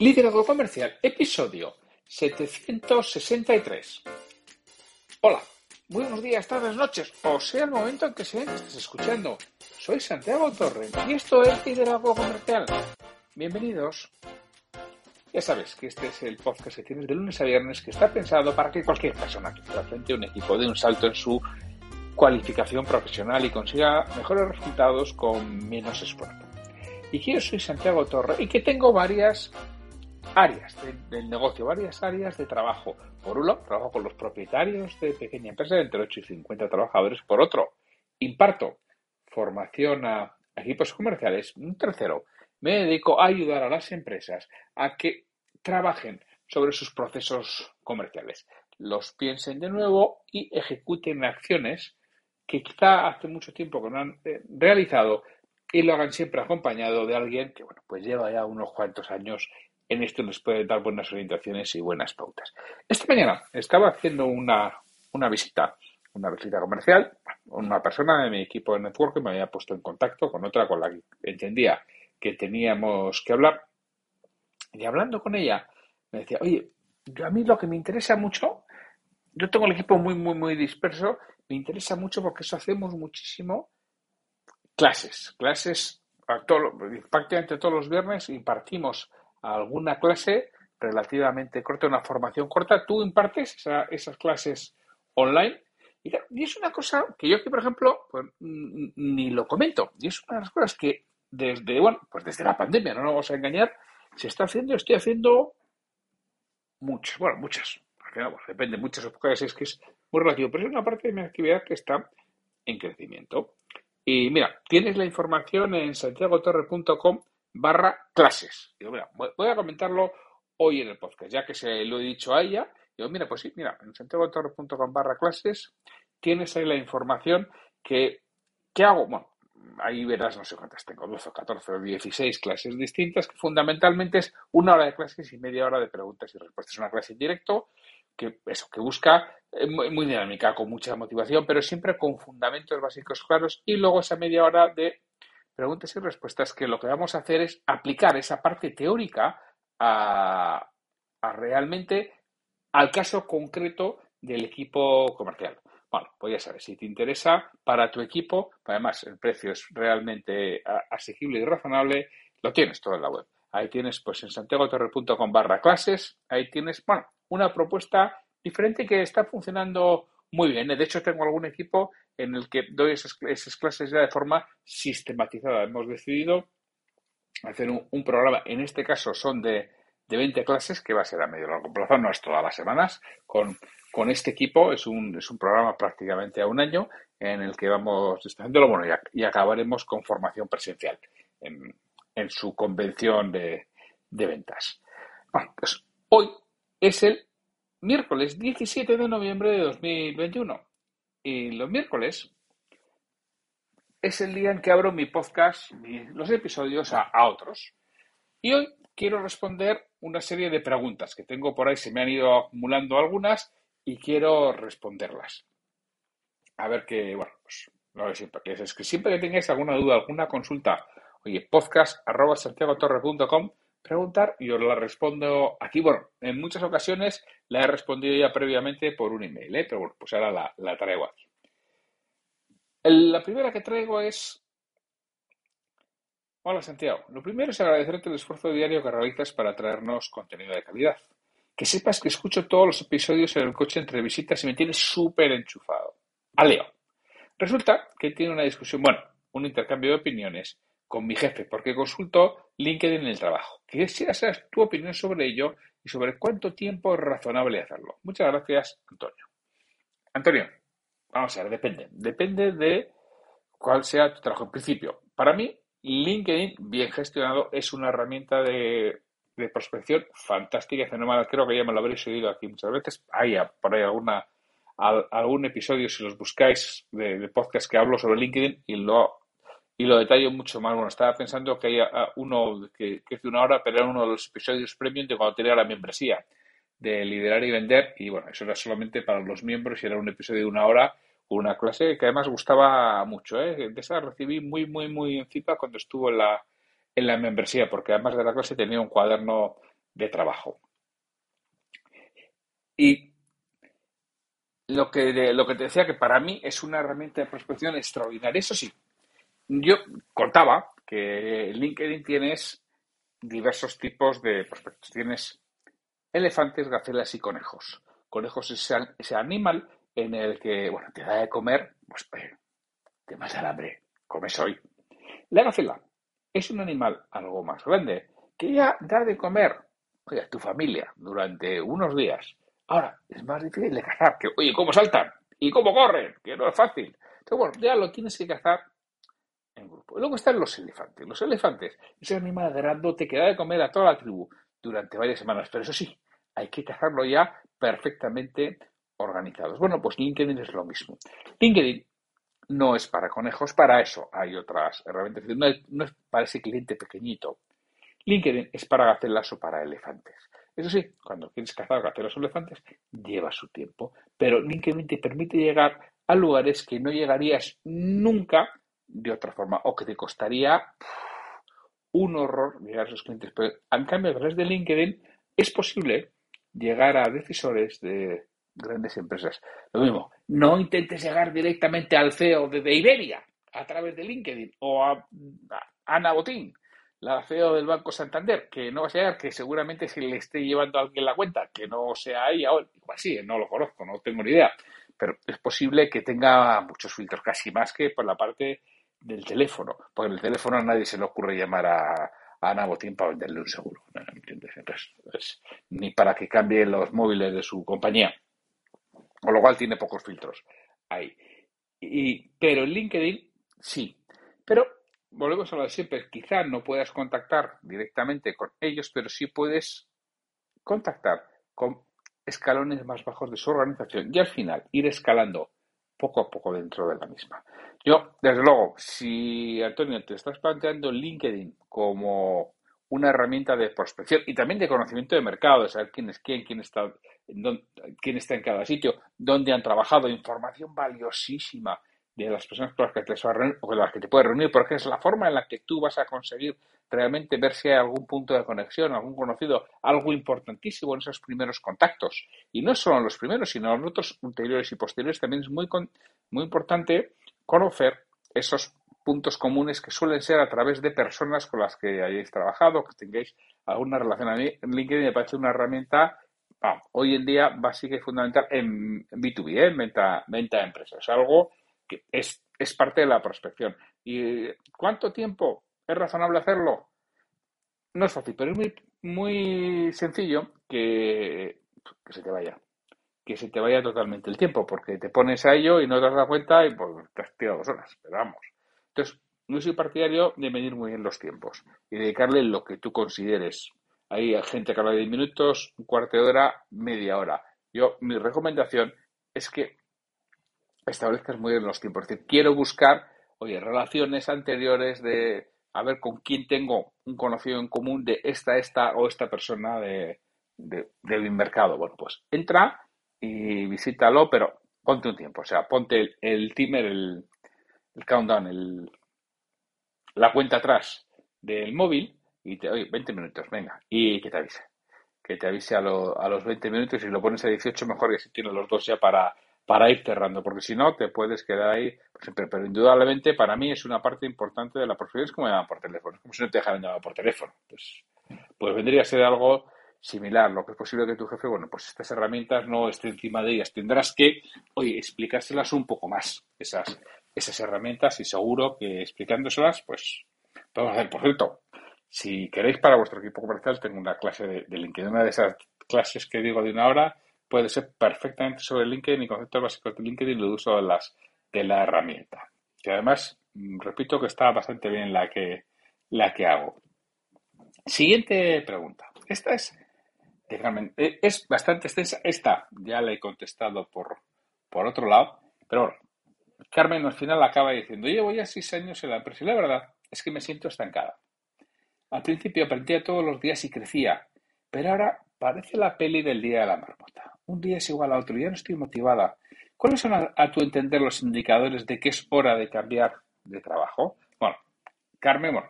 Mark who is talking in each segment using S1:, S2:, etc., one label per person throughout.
S1: Liderazgo Comercial, episodio 763. Hola, buenos días, tardes, noches, o sea el momento en que estés escuchando. Soy Santiago Torres y esto es Liderazgo Comercial. Bienvenidos. Ya sabes que este es el podcast que tienes de lunes a viernes que está pensado para que cualquier persona que esté frente a un equipo dé un salto en su cualificación profesional y consiga mejores resultados con menos esfuerzo. Y que yo soy Santiago Torres y que tengo varias áreas del negocio, varias áreas de trabajo. Por un lado, trabajo con los propietarios de pequeña empresa de entre 8 y 50 trabajadores. Por otro, imparto formación a equipos comerciales. Un tercero, me dedico a ayudar a las empresas a que trabajen sobre sus procesos comerciales, los piensen de nuevo y ejecuten acciones que quizá hace mucho tiempo que no han eh, realizado y lo hagan siempre acompañado de alguien que, bueno, pues lleva ya unos cuantos años en esto nos puede dar buenas orientaciones y buenas pautas. Esta mañana estaba haciendo una, una visita, una visita comercial. Una persona de mi equipo de network me había puesto en contacto con otra con la que entendía que teníamos que hablar. Y hablando con ella, me decía, oye, a mí lo que me interesa mucho, yo tengo el equipo muy, muy, muy disperso, me interesa mucho porque eso hacemos muchísimo clases, clases prácticamente todos los viernes impartimos alguna clase relativamente corta, una formación corta, tú impartes esas clases online. Y, es una cosa que yo aquí, por ejemplo, pues, ni lo comento. Y es una de las cosas que desde, bueno, pues desde la pandemia, no nos vamos a engañar, se está haciendo, estoy haciendo muchas, bueno, muchas. depende, muchas épocas es que es muy relativo, pero es una parte de mi actividad que está en crecimiento. Y mira, tienes la información en santiagotorre.com barra clases. Digo, mira, voy a comentarlo hoy en el podcast, ya que se lo he dicho a ella. Digo, mira, pues sí, mira, en santiagotorre.com barra clases tienes ahí la información que, ¿qué hago? Bueno, ahí verás no sé cuántas tengo, 12, 14 o 16 clases distintas, que fundamentalmente es una hora de clases y media hora de preguntas y respuestas. Es una clase en directo que eso, que busca eh, muy, dinámica, con mucha motivación, pero siempre con fundamentos básicos claros y luego esa media hora de preguntas y respuestas que lo que vamos a hacer es aplicar esa parte teórica a, realmente al caso concreto del equipo comercial. Bueno, pues ya sabes, si te interesa para tu equipo, además el precio es realmente asequible y razonable, lo tienes todo en la web. Ahí tienes, pues en santiagotorre.com barra clases, ahí tienes, bueno, una propuesta diferente que está funcionando muy bien. De hecho, tengo algún equipo en el que doy esas, clases ya de forma sistematizada. Hemos decidido hacer un, programa, en este caso son de, de, 20 clases, que va a ser a medio largo plazo, no es todas las semanas, con, con este equipo. Es un, es un programa prácticamente a un año en el que vamos haciéndolo bueno, y, acabaremos con formación presencial en, en su convención de, ventas. Pues hoy es el miércoles 17 de noviembre de 2021. Los miércoles es el día en que abro mi podcast, los episodios a, otros. Y hoy quiero responder una serie de preguntas que tengo por ahí, se me han ido acumulando algunas y quiero responderlas. A ver qué, bueno, pues lo que siempre que es, que siempre que tengáis alguna duda, alguna consulta, oye, podcast arroba santiagotorre.com preguntar y os la respondo aquí. Bueno, en muchas ocasiones la he respondido ya previamente por un email, ¿eh? pero bueno, pues ahora la, traigo aquí. la primera que traigo es... Hola Santiago, lo primero es agradecerte el esfuerzo diario que realizas para traernos contenido de calidad. Que sepas que escucho todos los episodios en el coche entre visitas y me tienes súper enchufado. A Leo. Resulta que tiene una discusión, bueno, un intercambio de opiniones con mi jefe, porque consulto LinkedIn en el trabajo. Quisiera saber tu opinión sobre ello y sobre cuánto tiempo es razonable hacerlo. Muchas gracias, Antonio. Antonio, vamos a ver, depende. Depende de cuál sea tu trabajo. En principio, para mí, LinkedIn, bien gestionado, es una herramienta de, prospección fantástica y fenomenal. Creo que ya me lo habréis oído aquí muchas veces. Hay por ahí alguna, algún episodio, si los buscáis, de, de podcast que hablo sobre LinkedIn y lo y lo detallo mucho más. Bueno, estaba pensando que hay uno que, es de una hora, pero era uno de los episodios premium de cuando tenía la membresía de liderar y vender. Y bueno, eso era solamente para los miembros y era un episodio de una hora, una clase que además gustaba mucho. ¿eh? De esa recibí muy, muy, muy encima cuando estuvo en la, en la membresía, porque además de la clase tenía un cuaderno de trabajo. Y lo que, lo que te decía que para mí es una herramienta de prospección extraordinaria. Eso sí, yo contaba que LinkedIn tienes diversos tipos de prospectos. Tienes elefantes, gacelas y conejos. Conejos es ese, animal en el que, bueno, te da de comer, pues, te más al hambre, comes hoy. La gacela es un animal algo más grande que ya da de comer a tu familia durante unos días. Ahora, es más difícil de cazar, que, oye, ¿cómo saltan? ¿Y cómo corren? Que no es fácil. Entonces, bueno, ya lo tienes que cazar luego están los elefantes. Los elefantes, ese animal grandote que da de comer a toda la tribu durante varias semanas. Pero eso sí, hay que cazarlo ya perfectamente organizados. Bueno, pues LinkedIn es lo mismo. LinkedIn no es para conejos, para eso hay otras herramientas. No es, para ese cliente pequeñito. LinkedIn es para gacelas o para elefantes. Eso sí, cuando quieres cazar gacelas o elefantes, lleva su tiempo. Pero LinkedIn te permite llegar a lugares que no llegarías nunca de otra forma o que te costaría un horror llegar a esos clientes. Pero en cambio, a través de LinkedIn es posible llegar a decisores de grandes empresas. Lo mismo, no intentes llegar directamente al CEO de, Iberia a través de LinkedIn o a, Ana Botín, la CEO del Banco Santander, que no va a llegar, que seguramente si le esté llevando a alguien la cuenta, que no sea ella o igual sí, no lo conozco, no tengo ni idea, pero es posible que tenga muchos filtros, casi más que por la parte del teléfono, porque en el teléfono a nadie se le ocurre llamar a, Botín para venderle un seguro. Entonces, ni para que cambie los móviles de su compañía. Con lo cual tiene pocos filtros ahí. Y, pero en LinkedIn sí. Pero volvemos a lo de siempre. Quizá no puedas contactar directamente con ellos, pero sí puedes contactar con escalones más bajos de su organización y al final ir escalando poco a poco dentro de la misma. Yo, desde luego, si Antonio te estás planteando LinkedIn como una herramienta de prospección y también de conocimiento de mercado, de saber quién es quién, quién está, quién está en cada sitio, dónde han trabajado, información valiosísima de las personas con las que te, con las que te puedes reunir, porque es la forma en la que tú vas a conseguir realmente ver si hay algún punto de conexión, algún conocido, algo importantísimo en esos primeros contactos. Y no solo en los primeros, sino en otros anteriores y posteriores, también es muy, muy importante conocer esos puntos comunes que suelen ser a través de personas con las que hayáis trabajado, que tengáis alguna relación. A mí LinkedIn me parece una herramienta hoy en día básica y fundamental en B2B, ¿eh? en venta, venta de empresas. Es algo que es, es parte de la prospección. ¿Y cuánto tiempo es razonable hacerlo? No es fácil, pero es muy, muy sencillo que, que se te vaya que se te vaya totalmente el tiempo, porque te pones a ello y no te has dado cuenta y pues te has tirado dos horas, pero vamos. Entonces, no soy partidario de medir muy bien los tiempos y dedicarle lo que tú consideres. Hay gente que habla de 10 minutos, un cuarto de hora, media hora. Yo, mi recomendación es que establezcas muy bien los tiempos. Es decir, quiero buscar, oye, relaciones anteriores de a ver con quién tengo un conocido en común de esta, esta o esta persona de, de, de mercado. Bueno, pues entra y visítalo, pero ponte un tiempo, o sea, ponte el, timer, el, countdown, el, la cuenta atrás del móvil y te, oye, 20 minutos, venga, y que te avise. Que te avise a, a los 20 minutos y lo pones a 18, mejor que si tienes los dos ya para, para ir cerrando, porque si no te puedes quedar ahí. Pero indudablemente para mí es una parte importante de la profesión, es como llamar por teléfono, es como si no te dejaran llamar por teléfono. Pues, pues vendría a ser algo similar, lo que es posible que tu jefe, bueno, pues estas herramientas no esté encima de ellas. Tendrás que, oye, explicárselas un poco más, esas, esas herramientas, y seguro que explicándoselas, pues, vamos a hacer. Por cierto, si queréis para vuestro equipo comercial, tengo una clase de, LinkedIn, una de esas clases que digo de una hora, puede ser perfectamente sobre LinkedIn y conceptos básicos de LinkedIn y el uso de, las, de la herramienta. Que además, mm, repito que está bastante bien la que, la que hago. Siguiente pregunta. Esta es eh, es bastante extensa. Esta ya la he contestado por, por otro lado, pero bueno, Carmen al final acaba diciendo, llevo ya seis años en la empresa y la verdad es que me siento estancada. Al principio aprendía todos los días y crecía, pero ahora parece la peli del día de la marmota. Un día es igual a otro, ya no estoy motivada. ¿Cuáles son a, tu entender los indicadores de que es hora de cambiar de trabajo? Bueno, Carmen, bueno,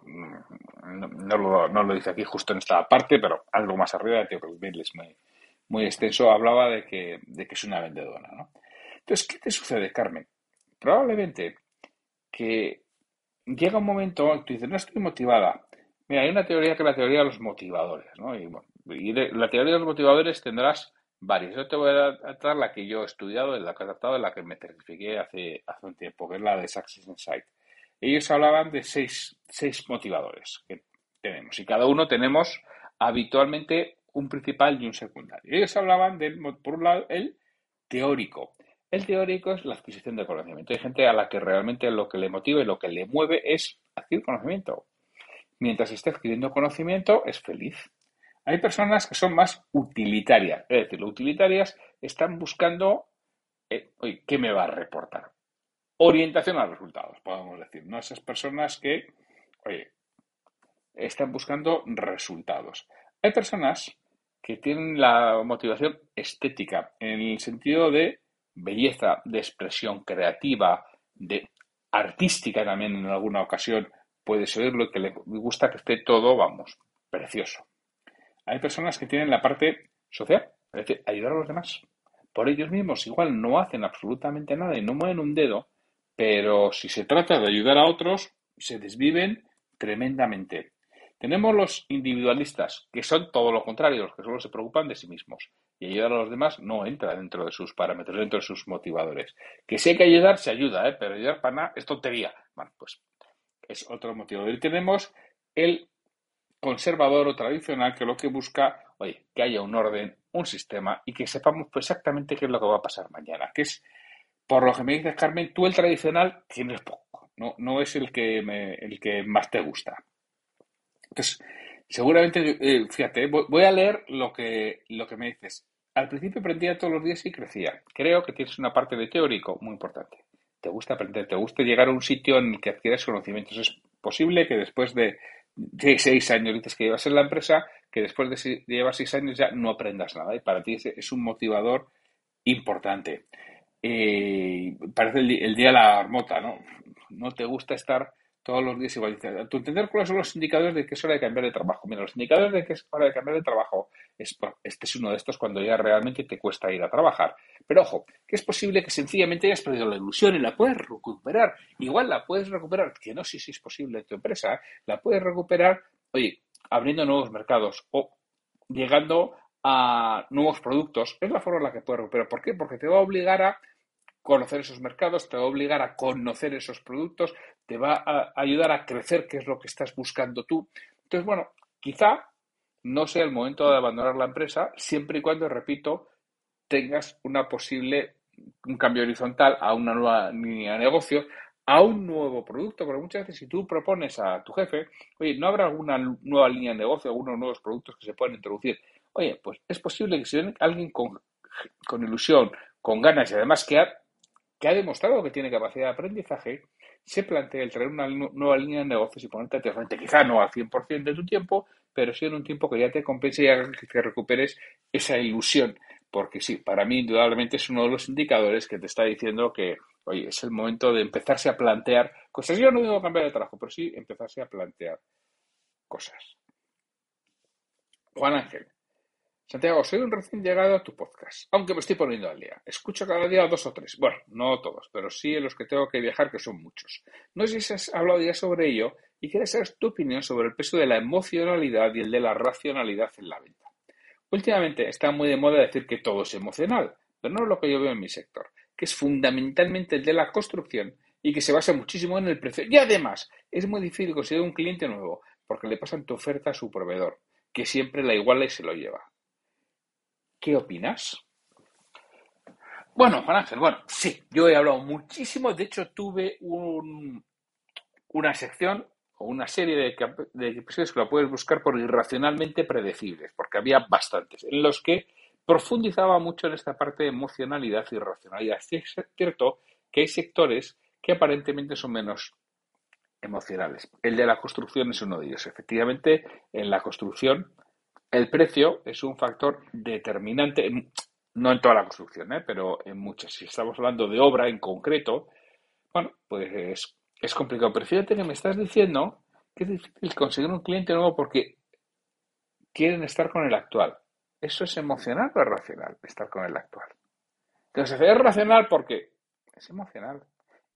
S1: no, lo, no, lo, dice aquí justo en esta parte, pero algo más arriba, tío, que es muy, extenso, hablaba de que, de que es una vendedora, ¿no? Entonces, ¿qué te sucede, Carmen? Probablemente que llega un momento en tú dices, no estoy motivada. Mira, hay una teoría que es la teoría de los motivadores, ¿no? Y, bueno, y la teoría de los motivadores tendrás varias. Yo te voy a dar la que yo he estudiado, la que he tratado, la que me certifiqué hace, hace un tiempo, que es la de Success Insight. Ellos hablaban de seis, seis motivadores que tenemos y cada uno tenemos habitualmente un principal y un secundario. Ellos hablaban del, por un lado, el teórico. El teórico es la adquisición de conocimiento. Hay gente a la que realmente lo que le motiva y lo que le mueve es adquirir conocimiento. Mientras esté adquiriendo conocimiento, es feliz. Hay personas que son más utilitarias. Es decir, utilitarias están buscando, eh, oye, ¿qué me va a reportar? Orientación a resultados, podemos decir. ¿no? Esas personas que, oye, están buscando resultados. Hay personas que tienen la motivación estética, en el sentido de belleza, de expresión creativa, de artística también en alguna ocasión, puedes oírlo que le gusta que esté todo, vamos, precioso. Hay personas que tienen la parte social, es decir, ayudar a los demás. Por ellos mismos igual no hacen absolutamente nada y no mueven un dedo, pero si se trata de ayudar a otros, se desviven tremendamente. Tenemos los individualistas, que son todo lo contrario, los que solo se preocupan de sí mismos. Y ayudar a los demás no entra dentro de sus parámetros, dentro de sus motivadores. Que si hay que ayudar, se ayuda, ¿eh? pero ayudar para nada es tontería. Bueno, pues es otro motivo. Y tenemos el conservador o tradicional que lo que busca, oye, que haya un orden, un sistema y que sepamos pues, exactamente qué es lo que va a pasar mañana. Que es, por lo que me dices, Carmen, tú el tradicional tienes poco, no, no es el que, el que más te gusta. Entonces, seguramente, eh, fíjate, voy a leer lo que, lo que me dices. Al principio aprendía todos los días y crecía. Creo que tienes una parte de teórico muy importante. Te gusta aprender, te gusta llegar a un sitio en el que adquieres conocimientos. Es posible que después de, seis años dices que llevas en la empresa, que después de, llevar seis años ya no aprendas nada. Y para ti es, un motivador importante. Eh, parece el, día de la armota, ¿no? No te gusta estar todos los días igual. A tu entender, ¿cuáles son los indicadores de que es hora de cambiar de trabajo? Mira, los indicadores de que es hora de cambiar de trabajo, es, este es uno de estos cuando ya realmente te cuesta ir a trabajar. Pero ojo, que es posible que sencillamente hayas perdido la ilusión y la puedes recuperar. Igual la puedes recuperar, que no sé si es posible en tu empresa, la puedes recuperar, oye, abriendo nuevos mercados o llegando a nuevos productos. Es la forma en la que puedes recuperar. ¿Por qué? Porque te va a obligar a conocer esos mercados, te va a obligar a conocer esos productos, te va a ayudar a crecer, qué es lo que estás buscando tú. Entonces, bueno, quizá no sea el momento de abandonar la empresa, siempre y cuando, repito, tengas una posible, un cambio horizontal a una nueva línea de negocio, a un nuevo producto, porque muchas veces si tú propones a tu jefe, oye, ¿no habrá alguna nueva línea de negocio, algunos nuevos productos que se puedan introducir? Oye, pues es posible que si alguien con, con ilusión, con ganas y además que ha que ha demostrado que tiene capacidad de aprendizaje, se plantea el traer una nueva línea de negocios y ponerte a frente, quizá no al 100% de tu tiempo, pero sí en un tiempo que ya te compense y haga que recuperes esa ilusión. Porque sí, para mí indudablemente es uno de los indicadores que te está diciendo que, oye, es el momento de empezarse a plantear cosas. Yo no digo cambiar de trabajo, pero sí empezarse a plantear cosas. Juan Ángel, Santiago, soy un recién llegado a tu podcast, aunque me estoy poniendo al día. Escucho cada día dos o tres. Bueno, no todos, pero sí los que tengo que viajar, que son muchos. No sé si has hablado ya sobre ello y quieres saber tu opinión sobre el peso de la emocionalidad y el de la racionalidad en la venta. Últimamente está muy de moda decir que todo es emocional, pero no es lo que yo veo en mi sector, que es fundamentalmente el de la construcción y que se basa muchísimo en el precio. Y además, es muy difícil conseguir un cliente nuevo porque le pasan tu oferta a su proveedor, que siempre la iguala y se lo lleva. ¿Qué opinas? Bueno, Juan Ángel, bueno, sí, yo he hablado muchísimo, de hecho tuve una sección o una serie de, episodios que la puedes buscar por irracionalmente predecibles, porque había bastantes, en los que profundizaba mucho en esta parte de emocionalidad y racionalidad. es cierto que hay sectores que aparentemente son menos emocionales. El de la construcción es uno de ellos. Efectivamente, en la construcción el precio es un factor determinante, no en toda la construcción, ¿eh? pero en muchas. Si estamos hablando de obra en concreto, bueno, pues es, complicado. Pero fíjate que me estás diciendo que es difícil conseguir un cliente nuevo porque quieren estar con el actual. ¿Eso es emocional o es racional? Estar con el actual. Entonces, es racional porque es emocional.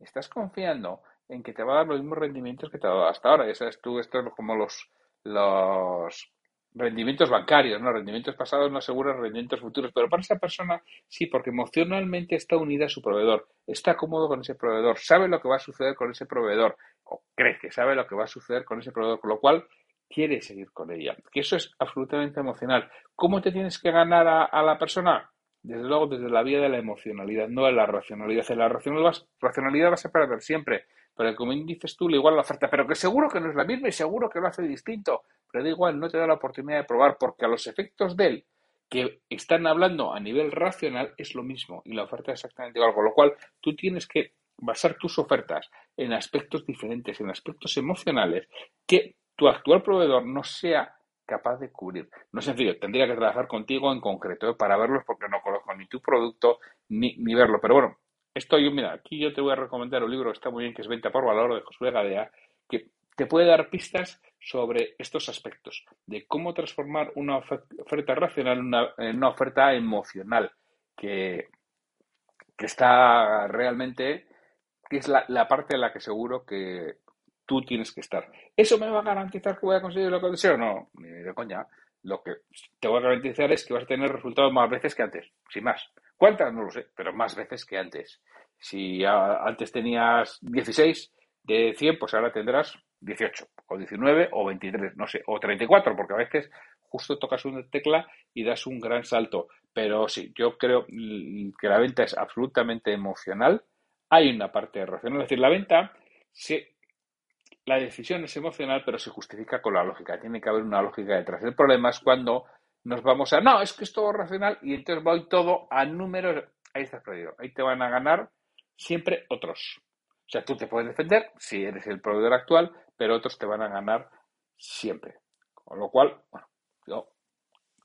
S1: Estás confiando en que te va a dar los mismos rendimientos que te ha dado hasta ahora. Ya sabes tú, esto es como los, los rendimientos bancarios, ¿no? Rendimientos pasados no aseguran rendimientos futuros, pero para esa persona sí, porque emocionalmente está unida a su proveedor, está cómodo con ese proveedor, sabe lo que va a suceder con ese proveedor, o cree que sabe lo que va a suceder con ese proveedor, con lo cual quiere seguir con ella. Que eso es absolutamente emocional. ¿Cómo te tienes que ganar a, la persona? Desde luego, desde la vía de la emocionalidad, no de la racionalidad. En la racionalidad, vas a perder siempre, pero como dices tú, le igual la oferta, pero que seguro que no es la misma y seguro que lo hace distinto, pero da igual, no te da la oportunidad de probar, porque a los efectos de él, que están hablando a nivel racional, es lo mismo y la oferta es exactamente igual, con lo cual tú tienes que basar tus ofertas en aspectos diferentes, en aspectos emocionales, que tu actual proveedor no sea capaz de cubrir. No es sencillo, tendría que trabajar contigo en concreto ¿eh? para verlos porque no conozco ni tu producto ni, ni verlo. Pero bueno, esto yo, mira, aquí yo te voy a recomendar un libro que está muy bien, que es Venta por Valor de Josué Gadea, te puede dar pistas sobre estos aspectos, de cómo transformar una oferta racional en una, oferta emocional, que, que está realmente, que es la, la, parte en la que seguro que tú tienes que estar. ¿Eso me va a garantizar que voy a conseguir lo que deseo? No, ni de coña. Lo que te voy a garantizar es que vas a tener resultados más veces que antes, sin más. ¿Cuántas? No lo sé, pero más veces que antes. Si antes tenías 16 de 100, pues ahora tendrás 18, o 19, o 23, no sé, o 34, porque a veces justo tocas una tecla y das un gran salto. Pero sí, yo creo que la venta es absolutamente emocional. Hay una parte racional, es decir, la venta, la decisión es emocional, pero se justifica con la lógica. Tiene que haber una lógica detrás. El problema es cuando nos vamos a, no, es que es todo racional y entonces voy todo a números. Ahí estás perdido. Ahí te van a ganar siempre otros. O sea, tú te puedes defender si eres el proveedor actual, pero otros te van a ganar siempre. Con lo cual, bueno, yo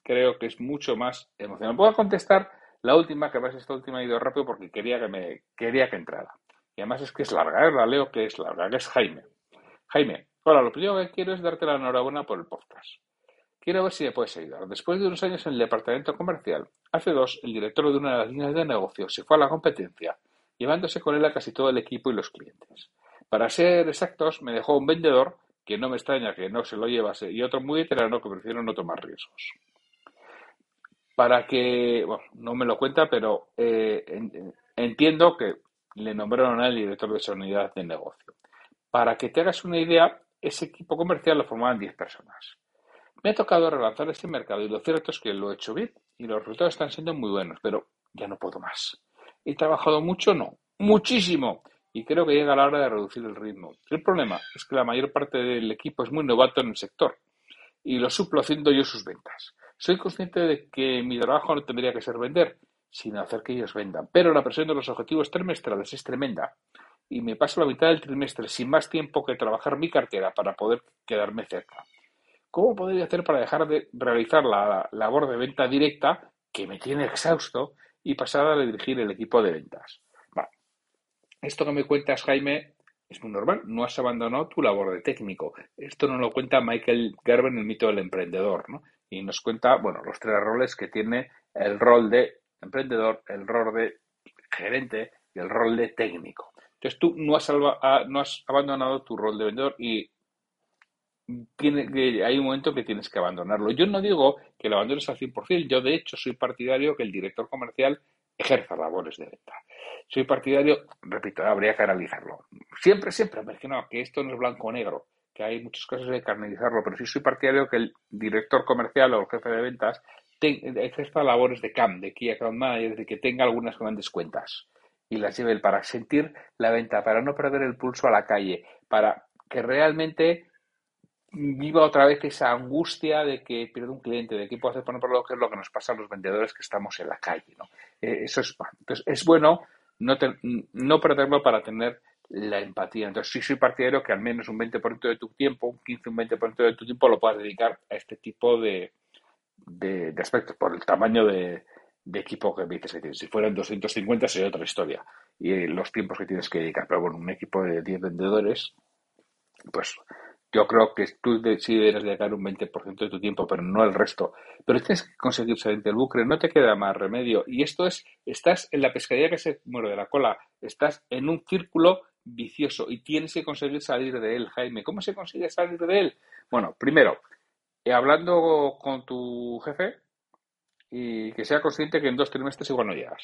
S1: creo que es mucho más emocional. Voy a contestar la última, que además esta última ha ido rápido porque quería que me quería que entrara. Y además es que es larga, ¿eh? la leo que es larga, que es Jaime. Jaime, hola, lo primero que quiero es darte la enhorabuena por el podcast. Quiero ver si me puedes ayudar. Después de unos años en el departamento comercial, hace dos, el director de una de las líneas de negocio se fue a la competencia llevándose con él a casi todo el equipo y los clientes. Para ser exactos, me dejó un vendedor, que no me extraña que no se lo llevase, y otro muy veterano que prefiero no tomar riesgos. Para que, bueno, no me lo cuenta, pero eh, entiendo que le nombraron al director de esa unidad de negocio. Para que te hagas una idea, ese equipo comercial lo formaban 10 personas. Me ha tocado relanzar este mercado y lo cierto es que lo he hecho bien y los resultados están siendo muy buenos, pero ya no puedo más. ¿He trabajado mucho? No, muchísimo. Y creo que llega la hora de reducir el ritmo. El problema es que la mayor parte del equipo es muy novato en el sector y lo suplo haciendo yo sus ventas. Soy consciente de que mi trabajo no tendría que ser vender, sino hacer que ellos vendan. Pero la presión de los objetivos trimestrales es tremenda y me paso la mitad del trimestre sin más tiempo que trabajar mi cartera para poder quedarme cerca. ¿Cómo podría hacer para dejar de realizar la labor de venta directa que me tiene exhausto y pasar a dirigir el equipo de ventas. Esto que me cuentas, Jaime, es muy normal. No has abandonado tu labor de técnico. Esto nos lo cuenta Michael Gerber en el mito del emprendedor, ¿no? Y nos cuenta, bueno, los tres roles que tiene el rol de emprendedor, el rol de gerente y el rol de técnico. Entonces tú no has, ah, abandonado tu rol de vendedor y tiene, hay un momento que tienes que abandonarlo. Yo no digo que lo abandones al 100%, yo de hecho soy partidario que el director comercial ejerza labores de venta. Soy partidario, repito, habría que analizarlo. Siempre, siempre, que no, que esto no es blanco o negro, que hay muchas cosas de carnalizarlo, pero sí soy partidario que el director comercial o el jefe de ventas ejerza labores de CAM, de Key Account Manager, de que tenga algunas grandes cuentas y las lleve para sentir la venta, para no perder el pulso a la calle, para que realmente viva otra vez esa angustia de que pierdo un cliente, de que puedo hacer por lo que es lo que nos pasa a los vendedores que estamos en la calle. ¿no? Eh, eso es, entonces, es bueno no, no perderlo para tener la empatía. Entonces, sí soy partidario que al menos un 20% de tu tiempo, un 15, un 20% de tu tiempo lo puedas dedicar a este tipo de, de, aspectos, por el tamaño de, equipo que dices. Si fueran 250 sería otra historia y los tiempos que tienes que dedicar. Pero bueno, un equipo de 10 vendedores, pues yo creo que tú sí deberías dedicar un 20% de tu tiempo, pero no el resto. Pero tienes que conseguir salir del bucle, no te queda más remedio. Y esto es, estás en la pescadilla que se muere de la cola, estás en un círculo vicioso y tienes que conseguir salir de él, Jaime. ¿Cómo se consigue salir de él? Bueno, primero, eh, hablando con tu jefe y que sea consciente que en dos trimestres igual no llegas.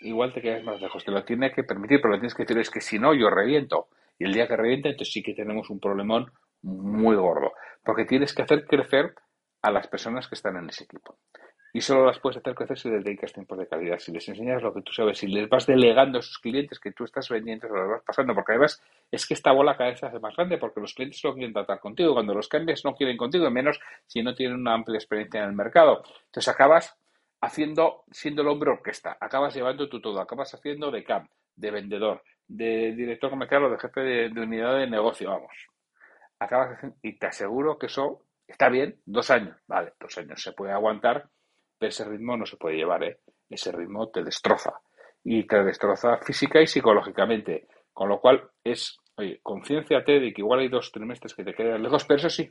S1: Igual te quedas más lejos. Te lo tiene que permitir, pero lo tienes que decir es que si no, yo reviento. Y el día que revienta, entonces sí que tenemos un problemón muy gordo. Porque tienes que hacer crecer a las personas que están en ese equipo. Y solo las puedes hacer crecer si les dedicas tiempos de calidad, si les enseñas lo que tú sabes, si les vas delegando a esos clientes que tú estás vendiendo, se los vas pasando, porque además es que esta bola cada vez se hace más grande, porque los clientes no quieren tratar contigo, cuando los cambias no quieren contigo, menos si no tienen una amplia experiencia en el mercado. Entonces acabas haciendo, siendo el hombre orquesta, acabas llevando tú todo, acabas haciendo de camp, de vendedor, de director comercial o de jefe de, unidad de negocio, vamos. Acabas y te aseguro que eso está bien, dos años, vale, dos años se puede aguantar, pero ese ritmo no se puede llevar, ¿eh? Ese ritmo te destroza y te destroza física y psicológicamente, con lo cual es, oye, concienciate de que igual hay dos trimestres que te quedan lejos, pero eso sí,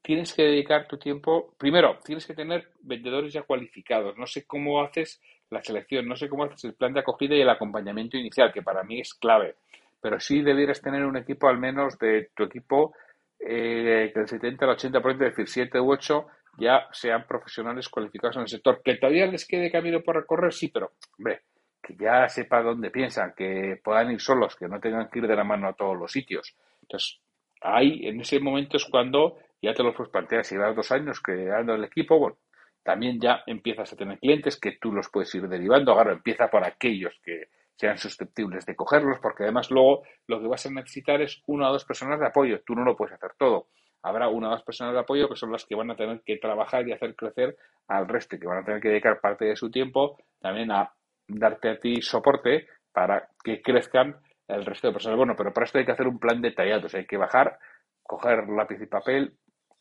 S1: tienes que dedicar tu tiempo, primero, tienes que tener vendedores ya cualificados, no sé cómo haces la selección, no sé cómo haces el plan de acogida y el acompañamiento inicial, que para mí es clave, pero sí debieras tener un equipo al menos de tu equipo eh, que el 70 al 80%, es decir, 7 u 8 ya sean profesionales cualificados en el sector. Que todavía les quede camino por recorrer, sí, pero, hombre, que ya sepa dónde piensan, que puedan ir solos, que no tengan que ir de la mano a todos los sitios. Entonces, ahí, en ese momento es cuando ya te lo puedes plantear, si llevas dos años creando el equipo, bueno, también ya empiezas a tener clientes que tú los puedes ir derivando. Ahora empieza por aquellos que sean susceptibles de cogerlos, porque además luego lo que vas a necesitar es una o dos personas de apoyo. Tú no lo puedes hacer todo. Habrá una o dos personas de apoyo que son las que van a tener que trabajar y hacer crecer al resto, que van a tener que dedicar parte de su tiempo también a darte a ti soporte para que crezcan el resto de personas. Bueno, pero para esto hay que hacer un plan detallado, o hay que bajar, coger lápiz y papel,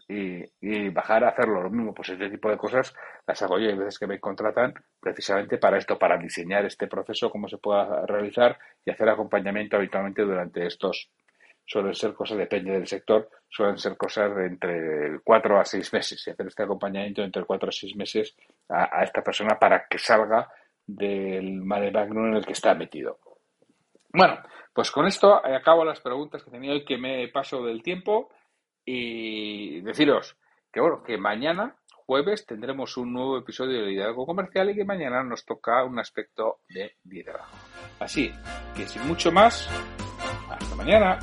S1: y, bajar a hacerlo. Lo mismo, pues este tipo de cosas las hago yo. Hay veces que me contratan precisamente para esto, para diseñar este proceso, cómo se pueda realizar y hacer acompañamiento habitualmente durante estos. Suelen ser cosas, depende del sector, suelen ser cosas de entre cuatro a seis meses y hacer este acompañamiento entre cuatro a seis meses a, esta persona para que salga del mare magnum en el que está metido. Bueno, pues con esto acabo las preguntas que tenía hoy que me paso del tiempo y deciros que bueno, que mañana, jueves, tendremos un nuevo episodio de Liderazgo Comercial y que mañana nos toca un aspecto de liderazgo. Así que sin mucho más, hasta mañana.